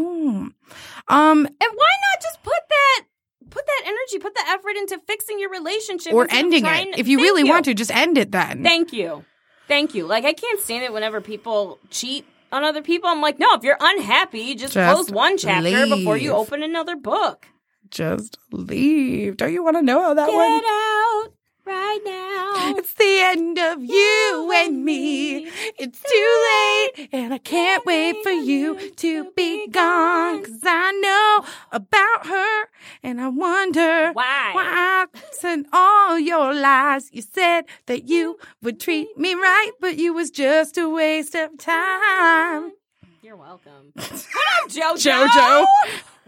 Um, And why not just put that put that energy, put the effort into fixing your relationship or ending it. to- If you really want to, just end it then. Thank you. Thank you. Like I can't stand it whenever people cheat on other people. I'm like, no, if you're unhappy, just, Just close one chapter before you open another book. just leave. Don't you want to know how that Get went? out right now. It's the end of you and me. It's too late, and I can't wait for you to be gone. Cause I know about her, and I wonder Why? why said all your lies. You said that you mm-hmm. would treat mm-hmm. me right, but you was just a waste of time. You're welcome. What up, JoJo? JoJo.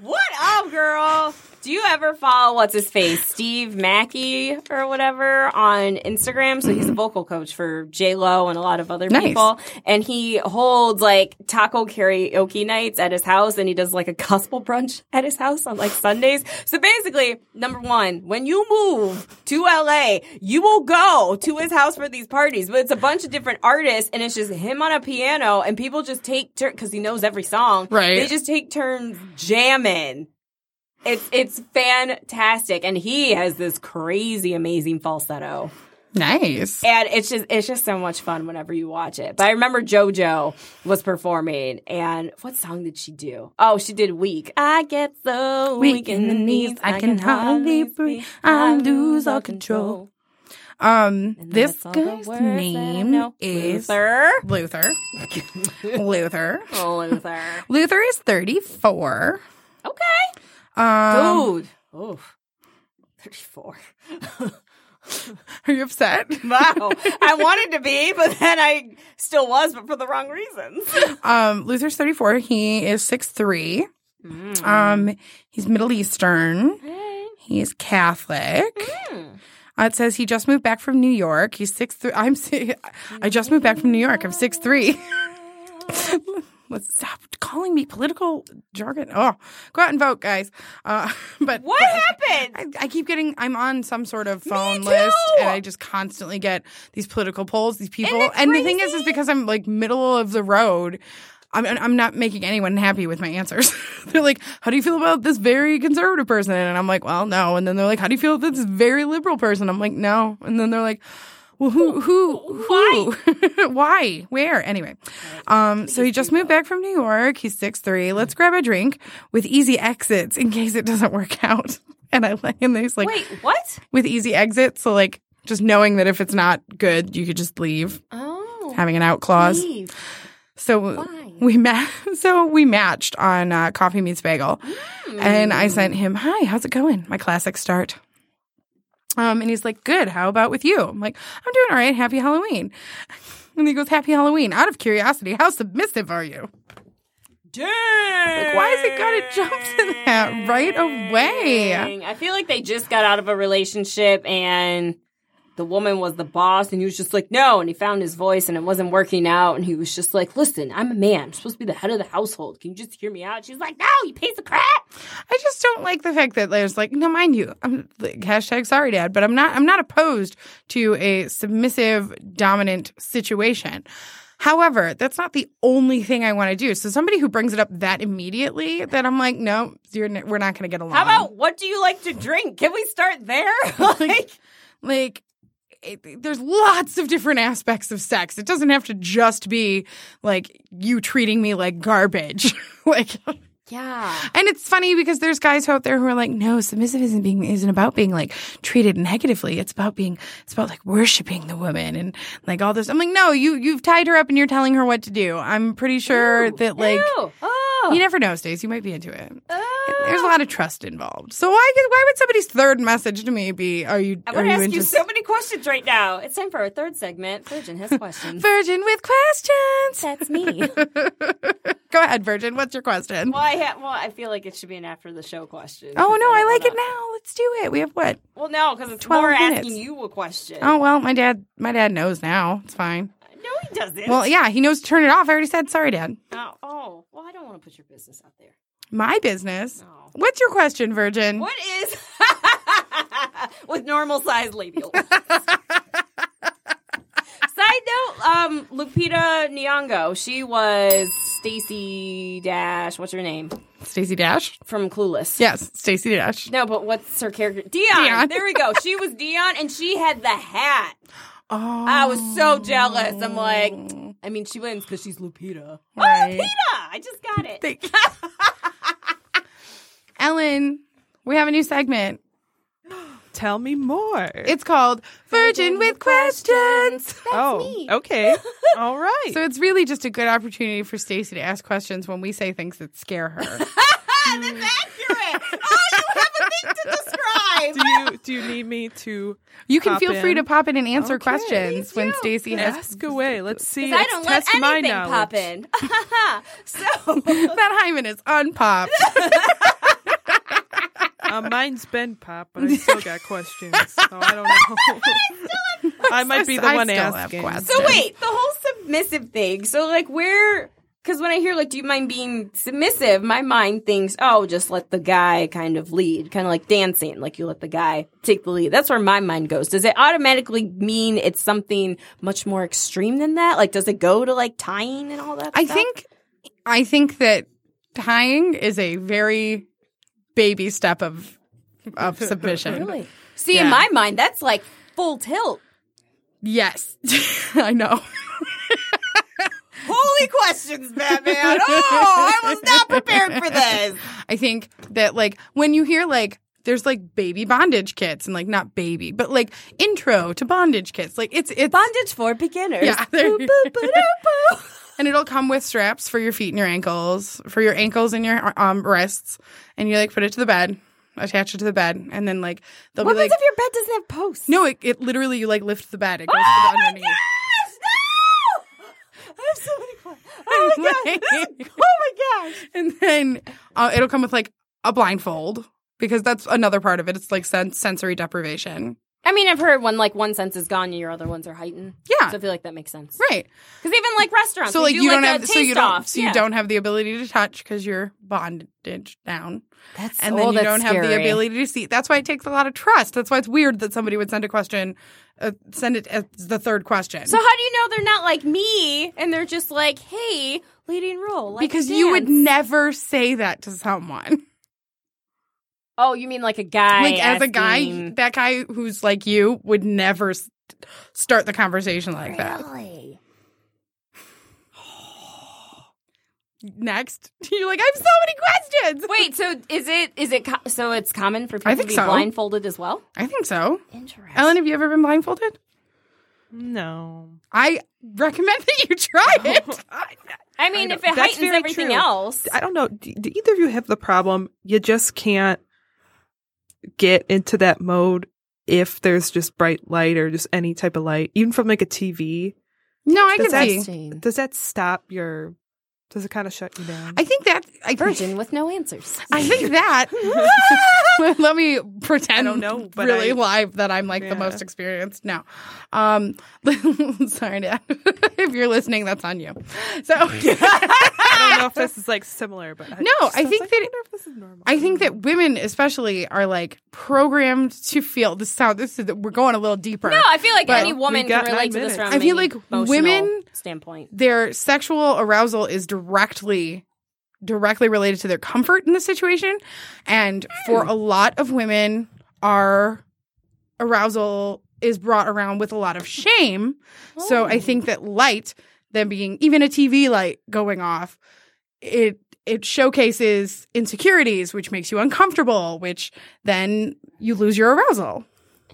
What up, girl? Do you ever follow what's his face, Steve Mackey or whatever on Instagram? So he's a mm-hmm. vocal coach for J Lo and a lot of other Nice. people, and he holds like taco karaoke nights at his house, and he does like a gospel brunch at his house on like Sundays. So basically, number one, when you move to LA, you will go to his house for these parties, but it's a bunch of different artists, and it's just him on a piano, and people just take turns because he knows every song. Right. They just take turns jamming. It's it's fantastic, and he has this crazy, amazing falsetto, Nice. and it's just it's just so much fun whenever you watch it. But I remember JoJo was performing, and what song did she do? Oh, she did "Weak." I get so Weak in the knees, I can hardly breathe. I lose all control. Um, And this guy's I name is Luther. Luther. Luther. Oh, Luther. Luther is 34. Okay, Um, dude. Oh, 34. are you upset? Wow. I wanted to be, but then I still was, but for the wrong reasons. Um, Luther's 34. He is 6'3. Um, he's Middle Eastern. He is Catholic. Uh, it says he just moved back from New York. He's six three. I'm. I just moved back from New York. I'm six three. Let's stop calling me political jargon. Oh, go out and vote, guys. Uh, but What happened? I, I keep getting. I'm on some sort of phone list, and I just constantly get these political polls. These people, and the thing is, is because I'm like middle of the road. I'm I'm not making anyone happy with my answers. they're like, "How do you feel about this very conservative person?" And I'm like, "Well, no." And then they're like, "How do you feel about this very liberal person?" I'm like, "No." And then they're like, "Well, who who who why where?" Anyway, um, so he just moved back from New York. He's six three. Let's grab a drink with easy exits in case it doesn't work out. And I like, and there's like Wait, what? with easy exits, so like just knowing that if it's not good, you could just leave, Oh. having an out clause. Leave. So Why? we ma- so we matched on uh, Coffee Meets Bagel, and I sent him, "Hi, how's it going?" My classic start. Um, and he's like, "Good. How about with you?" I'm like, "I'm doing all right. Happy Halloween." And he goes, "Happy Halloween." Out of curiosity, how submissive are you? Dang. Like, why is it gotta jump to that right away? I feel like they just got out of a relationship and the woman was the boss and he was just like, no. And he found his voice and it wasn't working out. And he was just like, listen, I'm a man. I'm supposed to be the head of the household. Can you just hear me out? She's like, no, you piece of crap. I just don't like the fact that there's like, no, mind you, I'm like, hashtag sorry, dad, but I'm not, I'm not opposed to a submissive, dominant situation. However, that's not the only thing I want to do. So somebody who brings it up that immediately, that I'm like, no, you're, n- we're not going to get along. How about what do you like to drink? Can we start there? like, like it, there's lots of different aspects of sex. It doesn't have to just be like you treating me like garbage. like Yeah. and it's funny because there's guys out there who are like, no, submissive isn't being isn't about being like treated negatively. It's about being it's about like worshiping the woman and like all this. I'm like, no, you you've tied her up and you're telling her what to do. I'm pretty sure that like Ew. Oh, Oh. you never know, Stace. You might be into it. Oh. There's a oh. lot of trust involved. So why why would somebody's third message to me be, are you I are want to ask into you so many questions right now. It's time for our third segment. Virgin has questions. Virgin with questions? That's me. Go ahead, Virgin. What's your question? well, I ha- well, I feel like it should be an after the show question. Oh no, I don't like it now. Let's do it. We have what? Well, no, because it's 12 more minutes. asking you a question. Oh well, my dad my dad knows now. It's fine. No, he doesn't. Well, yeah, he knows to turn it off. I already said sorry, Dad. Oh, oh, well, I don't want to put your business out there. My business. No. What's your question, Virgin? What is with normal size labial? Side note, um, Lupita Nyong'o, she was Stacy Dash. What's her name Stacy Dash? from Clueless? Yes, Stacy Dash. No, but what's her character? Dionne. Dionne. There we go. She was Dionne, and she had the hat. Oh, I was so jealous. I'm like, oh. I mean, she wins because she's Lupita. Right. Oh, Lupita! I just got it. Thank- Ellen, we have a new segment. Tell me more. It's called Virgin with Questions. oh, me. okay. All right. So it's really just a good opportunity for Stacy to ask questions when we say things that scare her. That's accurate. Oh, you have a thing to describe. Do you do you need me to You can Pop feel free to pop in and answer Okay. questions when Stacy has ask away? Let's see. I Let's don't let test my anything knowledge. pop in. so, that hymen is unpopped. Uh, mine's been pop, but I still got questions, so I don't know. I might be the I one still have asking. questions. so wait, the whole submissive thing. So, like, where? Because when I hear like, do you mind being submissive? My mind thinks, oh, just let the guy kind of lead, kind of like dancing, like you let the guy take the lead. That's where my mind goes. Does it automatically mean it's something much more extreme than that? Like, does it go to like tying and all that? I stuff? think I think that tying is a very baby step of of submission. really. See, Yeah. in my mind, that's like full tilt. Yes. I know. Holy questions, Batman. Oh, I was not prepared for this. I think that like when you hear like there's like baby bondage kits and like not baby, but like intro to bondage kits. Like it's it's Bondage for beginners. Yeah, Boop, boop, boop, boop, boop. and it'll come with straps for your feet and your ankles, for your ankles and your um wrists, and you like put it to the bed, attach it to the bed, and then like they'll What be like if your bed doesn't have posts? no, it, it literally you like lift the bed, it goes Oh to the my underneath. gosh! No! I have so many questions. Oh my gosh! oh my gosh! and then uh, it'll come with like a blindfold because that's another part of it. It's like sen- sensory deprivation. I mean, I've heard when like one sense is gone, your other ones are heightened. Yeah. So I feel like that makes sense. Right. Because even like restaurants, So like do, you don't a have so you taste don't off. so you Yeah. don't have the ability to touch because you're bondage down, That's and oh, then you that's don't have the ability to see. That's why it takes a lot of trust. That's why it's weird that somebody would send a question, uh, send it as the third question. So how do you know they're not like me and they're just like, hey, leading role? Like because you would never say that to someone. Oh, you mean like a guy? like as a guy, that guy who's like you would never s- start the conversation like that. Really? Next, you're like, I have so many questions. Wait, so is it is it co- so it's common for people I to think be so. blindfolded as well? I think so. Interesting. Ellen, have you ever been blindfolded? No. I recommend that you try it. I mean, I if it heightens everything true. else, I don't know. Do, do either of you have the problem? You just can't get into that mode if there's just bright light or just any type of light, even from like a TV. No, I Does can that- see. Does that stop your? Does it kind of shut you down? I think that I virgin with no answers. I think that. Let me pretend. I don't know, but really I- live that I'm like the most experienced. No, um, sorry, Dad. if you're listening, that's on you. So. I don't know if this is like similar, but I No, just- I think like, that- wonder if this is normal. I think that women, especially, are like programmed to feel this sound. This is we're going a little deeper. No, I feel like any woman we've can relate to this from I feel like women- standpoint. their sexual arousal is directly directly related to their comfort in the situation and for hmm. a lot of women our arousal is brought around with a lot of shame. So I think oh. that light, them being even a TV light going off, it it showcases insecurities, which makes you uncomfortable, which then you lose your arousal.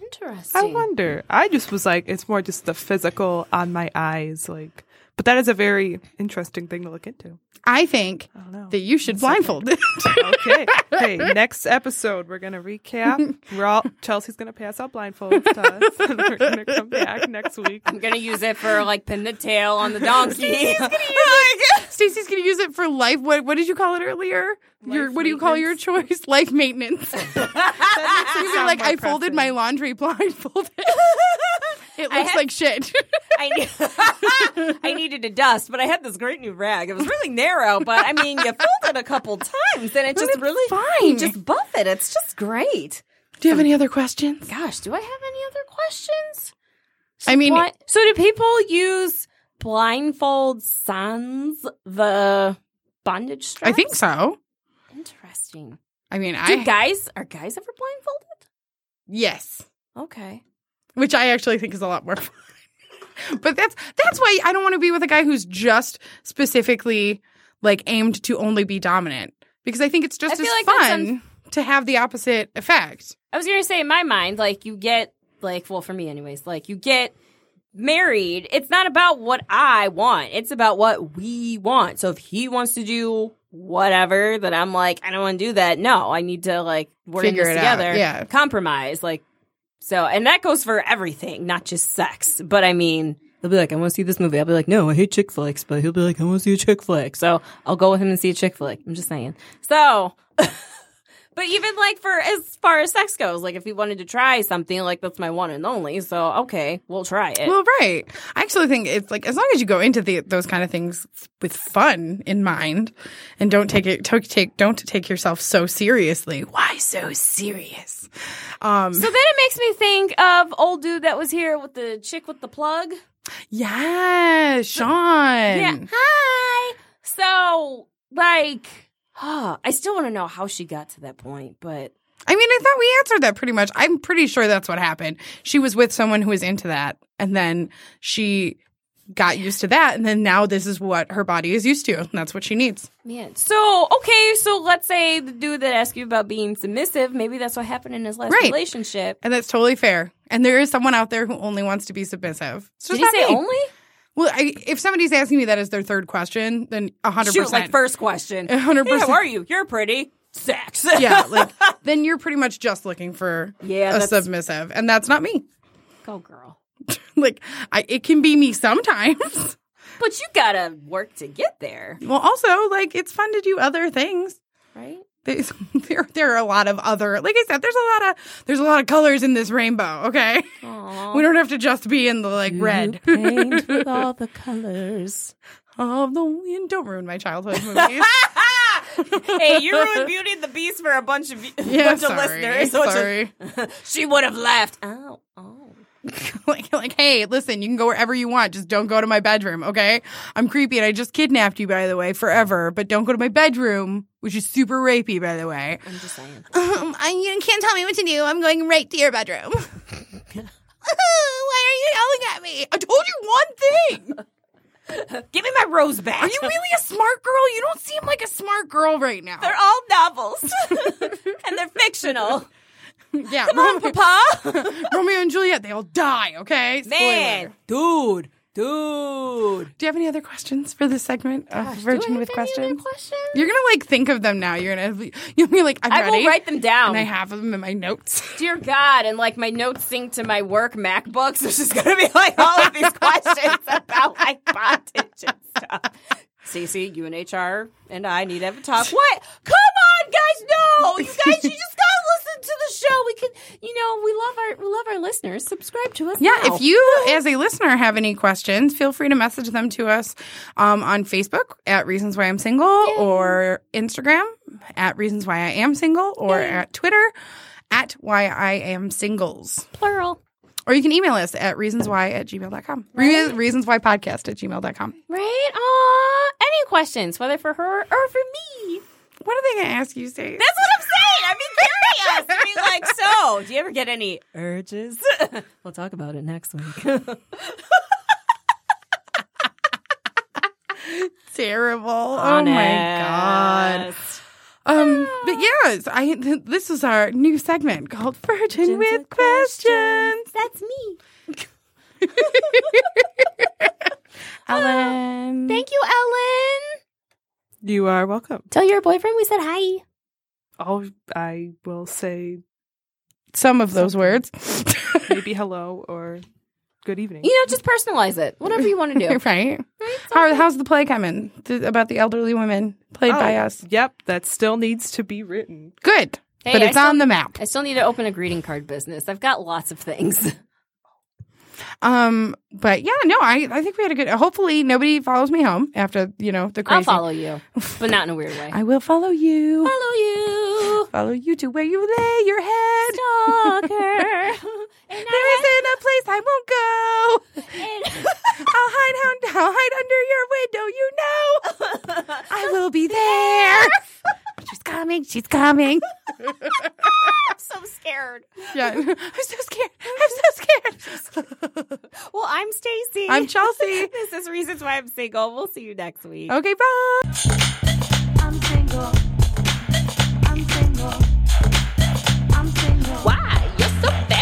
Interesting. I wonder. I just was like, it's more just the physical on my eyes, like. But that is a very interesting thing to look into. I think I that you should blindfold it. Okay. hey, next episode we're gonna recap. We're all Chelsea's gonna pass out blindfolds to us, and we're gonna come back next week. I'm gonna use it for like pin the tail on the donkey. Stacey's gonna use it for life. What what did you call it earlier? your what do you call your choice? Life maintenance. You'd be like, I folded my laundry blindfolded. it looks had- like shit. I, I needed to dust, but I had this great new rag. It was really narrow, but I mean, you fold it a couple times and it just really fine. You just buff it. It's just great. do you have um, any other questions? Gosh, do I have any other questions? I mean, Bli- so do people use blindfold sans the bondage straps? I think so. Interesting. I mean, Do I guys are guys ever blindfolded? yes, Okay. which I actually think is a lot more fun. but that's that's why I don't want to be with a guy who's just specifically like aimed to only be dominant because I think it's just as like fun to have the opposite effect. I was gonna say in my mind, like you get like well for me anyways, like you get married. It's not about what I want. It's about what we want. So if he wants to do whatever that I'm like, I don't want to do that. No, I need to like work Figure this it out, together. yeah. Compromise. Like so and that goes for everything, not just sex. But I mean He'll be like, I want to see this movie. I'll be like, no, I hate chick flicks. But he'll be like, I want to see a chick flick. So I'll go with him and see a chick flick. I'm just saying. So, but even like for as far as sex goes, like if he wanted to try something, like that's my one and only. So okay, we'll try it. Well, right. I actually think it's like as long as you go into the, those kind of things with fun in mind, and don't take it to, take don't take yourself so seriously. Why so serious? Um, so then it makes me think of old dude that was here with the chick with the plug. Yeah, Sean. Yeah. Hi. So like, I still want to know how she got to that point, but I mean, I thought we answered that pretty much. I'm pretty sure that's what happened. She was with someone who was into that, and then she got used to that, and then now this is what her body is used to. And that's what she needs. Man, so okay, so let's say the dude that asked you about being submissive, maybe that's what happened in his last Right. relationship. And that's totally fair. And there is someone out there who only wants to be submissive. It's Did not say me. only? Well, I, if somebody's asking me that as their third question, then hundred Shoot, percent, like first question. 100%. Hey, how are you? You're pretty. Sex. yeah, like then you're pretty much just looking for Yeah, a submissive, and that's not me. Go girl. Like, I, it can be me sometimes. But you gotta work to get there, well, also, like, it's fun to do other things. right? There's, there, there are a lot of other, like I said, there's a lot of, there's a lot of colors in this rainbow. Okay, we don't have to just be in the like red Paint with all the colors. of the wind. Don't ruin my childhood movies. hey, you ruined Beauty and the Beast for a bunch of yeah, bunch sorry, of listeners. Sorry. she would have left. Oh, oh. like, like, hey, listen, you can go wherever you want. Just don't go to my bedroom, okay? I'm creepy and I just kidnapped you, by the way, forever. But don't go to my bedroom, which is super rapey, by the way. I'm just saying. Um, I, you can't tell me what to do. I'm going right to your bedroom. Why are you yelling at me? I told you one thing. Give me my rose back. Are you really a smart girl? You don't seem like a smart girl right now. They're all novels, and they're fictional. yeah, Come on, Romeo, Papa. Romeo and Juliet, they all die, okay? Man, dude, dude. Do you have any other questions for this segment uh, of Virgin with questions? questions? You're gonna like think of them now. You're gonna you'll be like, I'm I ready. will write them down. and I have them in my notes. Dear God, and like my notes sync to my work MacBook, so it's just gonna be like all of these questions about like bondage and stuff. Cece, you and HR and I need to have a talk. What? Come on, guys! No, you guys, you just gotta listen to the show. We can, you know, we love our we love our listeners. Subscribe to us. Yeah, now. if you, as a listener, have any questions, feel free to message them to us um, on Facebook at Reasons Why I'm Single or Instagram at Reasons Why I Am Single or at Twitter at Why I Am Singles. plural, Or you can email us at reasonswhy at gmail.com. Re- reasons why podcast at gmail.com. right? Aw, any questions, whether for her or for me? What are they going to ask you, Stacey? That's what I'm saying. I mean, curious. I be like, so, do you ever get any urges? we'll talk about it next week. Terrible. Oh my god. Um, but yes, I this is our new segment called Virgin with Questions. That's me. Ellen, Thank you, Ellen. You are welcome. Tell your boyfriend we said hi. Oh, I will say some of those words. maybe hello or good evening. You know, just personalize it. Whatever you want to do. right? How, how's the play coming Th- about the elderly women played by Oh, us? Yep, that still needs to be written. Good, Hey, but I it's still- on the map. I still need to open a greeting card business. I've got lots of things. Um, but yeah, no, I I think we had a good. Hopefully, nobody follows me home after you know the crazy. I'll follow you, but not in a weird way. I will follow you. follow you, Follow you to where you lay your head. stalker. and There isn't a place I won't go. I, I'll hide, I'll hide under your window. You know, I will be there. She's coming. She's coming. I'm so scared. Yeah. I'm so scared. I'm so scared. well, I'm Stacy. I'm Chelsea. this is Reasons Why I'm Single. We'll see you next week. Okay, bye. I'm single. I'm single. I'm single. Why? You're so bad?